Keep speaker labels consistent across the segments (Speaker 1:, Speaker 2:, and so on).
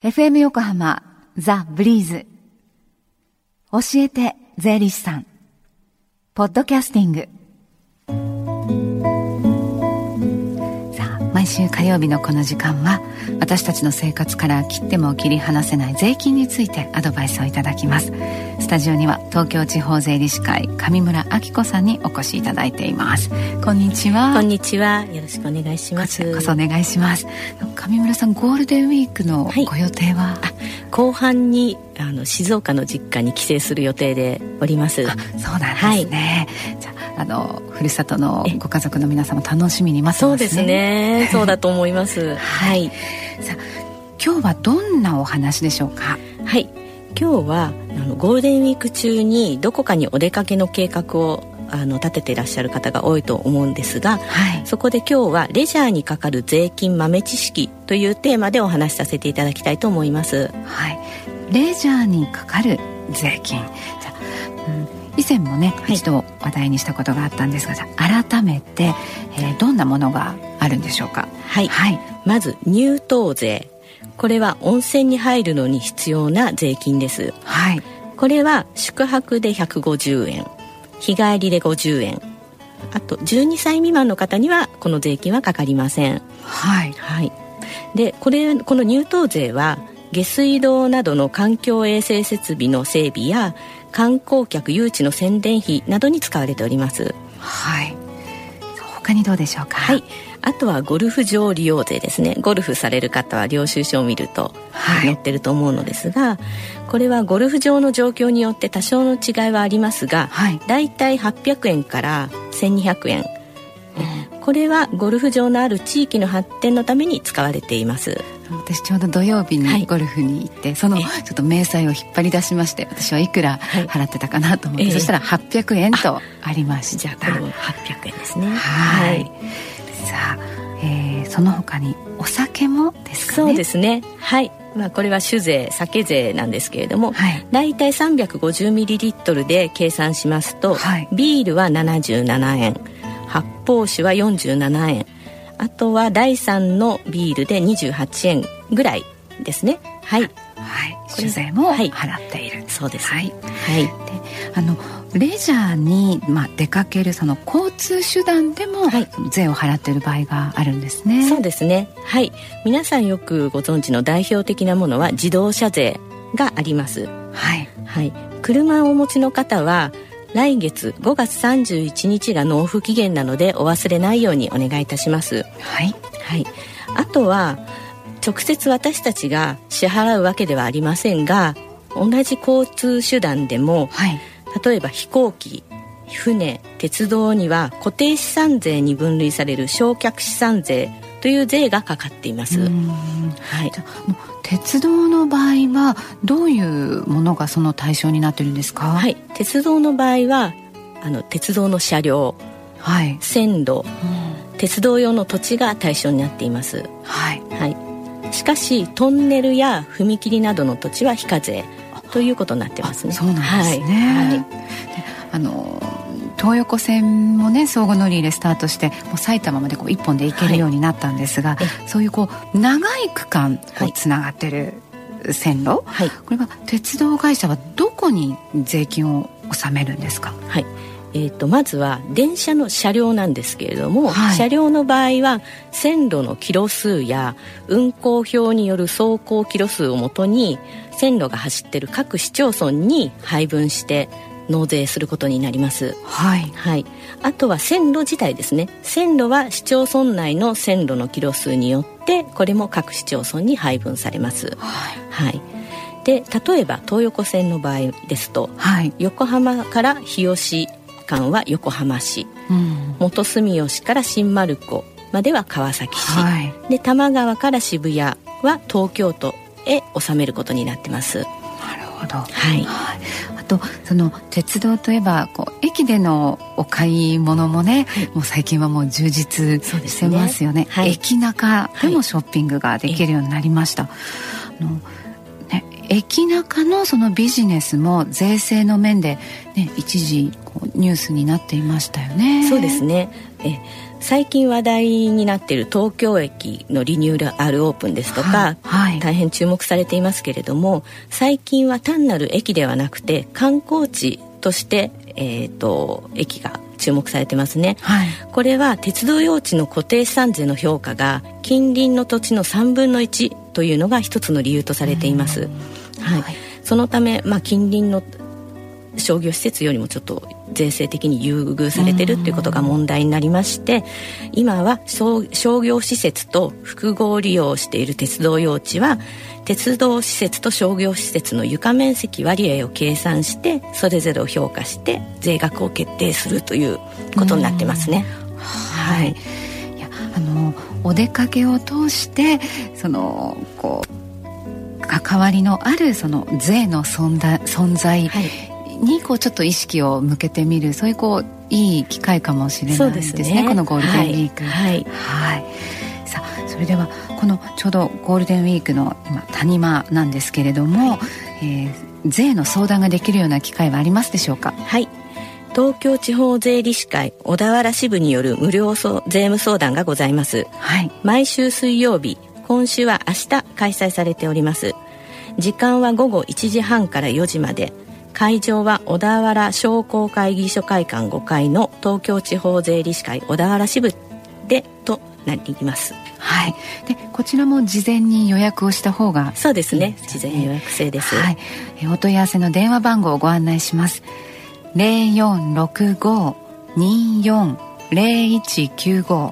Speaker 1: FM 横浜ザ・ブリーズ。教えて税理士さん。ポッドキャスティング。さあ毎週火曜日のこの時間は私たちの生活から切っても切り離せない税金についてアドバイスをいただきます。タジオには東京地方税理士会上村明子さんにお越しいただいています。こんにちは。
Speaker 2: こんにちは。よろしくお願いします。
Speaker 1: こそお願いします。上村さんゴールデンウィークのご予定は、はい、
Speaker 2: 後半にあの静岡の実家に帰省する予定でおります。そうなんで
Speaker 1: すね、はい、じゃあのふるさとのご家族の皆さんも楽しみに待ってます
Speaker 2: ね。そうですね。そうだと思います。はい。
Speaker 1: さあ今日はどんなお話でしょうか？
Speaker 2: はい今日はあのゴールデンウィーク中にどこかにお出かけの計画をあの立てていらっしゃる方が多いと思うんですが、はい、そこで今日はレジャーにかかる税金豆知識というテーマでお話しさせていただきたいと思います。
Speaker 1: はい、レジャーにかかる税金。うん、以前もね、はい、一度話題にしたことがあったんですが、改めて、えー、どんなものがあるんでしょうか？
Speaker 2: はい。はい、まず入湯税。これは温泉に入るのに必要な税金です。はい。これは宿泊で150円。日帰りで50円。あと12歳未満の方にはこの税金はかかりません。はい、はい、でこれこの入湯税は下水道などの環境衛生設備の整備や観光客誘致の宣伝費などに使われております。
Speaker 1: はい。他にどうでしょうか？
Speaker 2: はいあとはゴルフ場利用税ですね。ゴルフされる方は領収書を見ると、はい、載ってると思うのですがこれはゴルフ場の状況によって多少の違いはありますが、はい、だいたい800円から1200円、うん、これはゴルフ場のある地域の発展のために使われています。
Speaker 1: 私ちょうど土曜日にゴルフに行って、はい、そのちょっと明細を引っ張り出しまして私はいくら払ってたかなと思って、はい、そしたら800円とありました。
Speaker 2: じゃあこれ800円ですね。
Speaker 1: はいさあ、えー、その他にお酒もですか
Speaker 2: ね？そうですね。はい。まあ、これは酒税酒税なんですけれども、はい、大体 350ml で計算しますと、はい、ビールは77円発泡酒は47円あとは第3のビールで28円ぐらいですね。はい、はい、
Speaker 1: 酒税も払っている、
Speaker 2: そうです。
Speaker 1: はい、はい、であのレジャーに、まあ、出かけるその交通手段でも、はい、税を払っている場合があるんですね。
Speaker 2: そうですね。はい。皆さんよくご存知の代表的なものは自動車税があります。はい、はい、車をお持ちの方は来月5月31日が納付期限なのでお忘れないようにお願いいたします。はい、はい、あとは直接私たちが支払うわけではありませんが同じ交通手段でも、はい、例えば飛行機船鉄道には固定資産税に分類される焼却資産税という税がかかっています。はい、
Speaker 1: 鉄道の場合はどういうものがその対象になってるんですか？
Speaker 2: はい、鉄道の場合はあの鉄道の車両、はい、線路、鉄道用の土地が対象になっています。はい、はい。しかしトンネルや踏切などの土地は非課税。ということになってますね。
Speaker 1: そうなんですね。はい、あの東横線もね相互乗り入れスタートしてもう埼玉までこう一本で行けるようになったんですが、はい、そういうこう長い区間をつながってる線路、はい、これは鉄道会社はどこに税金を納めるんですか。
Speaker 2: はい。えーと、とまずは電車の車両なんですけれども、はい、車両の場合は線路のキロ数や運行表による走行キロ数をもとに線路が走ってる各市町村に配分して納税することになります。はい。はい。あとは線路自体ですね。線路は市町村内の線路のキロ数によってこれも各市町村に配分されます。はい。はい。で例えば東横線の場合ですと、はい、横浜から日吉間は横浜市、うん、元住吉から新丸子までは川崎市、はい、で多摩川から渋谷は東京都へ納めることになってます。なる
Speaker 1: ほど。はい。あとその鉄道といえばこう駅でのお買い物もね、はい、もう最近はもう充実してますよね。ねはい、駅中でもショッピングができるようになりました。はい、あのね、駅中のそのビジネスも税制の面で、ね、一時ニュースになっていましたよね。
Speaker 2: そうですね。え最近話題になっている東京駅のリニューアルオープンですとか、はいはい、大変注目されていますけれども最近は単なる駅ではなくて観光地として、えーと、駅が注目されてますね、はい、これは鉄道用地の固定資産税の評価が近隣の土地の3分の1というのが一つの理由とされています、はい、そのため、まあ、近隣の商業施設よりもちょっと税制的に優遇されてるっていうことが問題になりまして今は商業施設と複合利用している鉄道用地は鉄道施設と商業施設の床面積割合を計算してそれぞれを評価して税額を決定するということになってますね。
Speaker 3: はい、いやあのお出かけを通してそのこう関わりのあるその税の存在存在にこうちょっと意識を向けてみるそういうこういい機会かもしれないですね。すね。このゴールデンウィーク。
Speaker 2: はい、
Speaker 3: はい、さあそれではこのちょうどゴールデンウィークの今谷間なんですけれども、はい、えー、税の相談ができるような機会はありますでしょうか？
Speaker 2: はい。東京地方税理士会小田原支部による無料税務相談がございます、はい、毎週水曜日今週は明日開催されております。時間は午後1時半から4時まで会場は小田原商工会議所会館5階の東京地方税理士会小田原支部でとなります。
Speaker 3: はい。でこちらも事前に予約をした方が
Speaker 2: そうですね。事前予約制です、はい、
Speaker 3: お問い合わせの電話番号をご案内します。0465-240195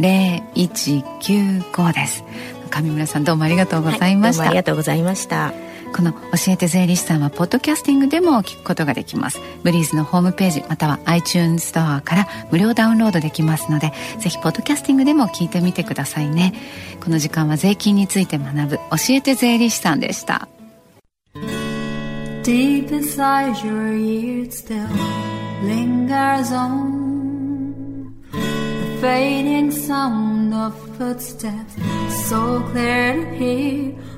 Speaker 3: 0465-240195です。上村さんどうもありがとうございました、はい、
Speaker 2: ありがとうございました
Speaker 3: この教えて税理士さんはポッドキャスティングでも聞くことができます。ブリーズのホームページまたは iTunes ストアから無料ダウンロードできますのでぜひポッドキャスティングでも聞いてみてくださいね。この時間は税金について学ぶ教えて税理士さんでした。Deep inside your ears still lingers on The fading sound of footsteps So clear to hear.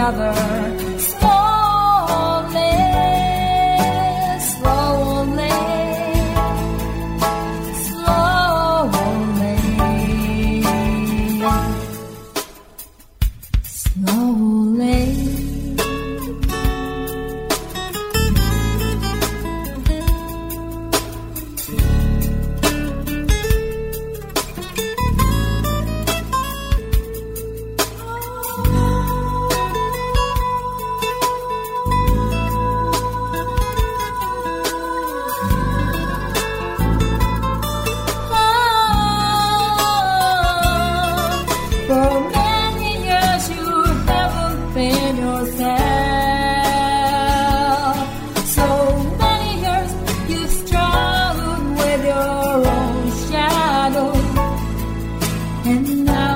Speaker 3: together And I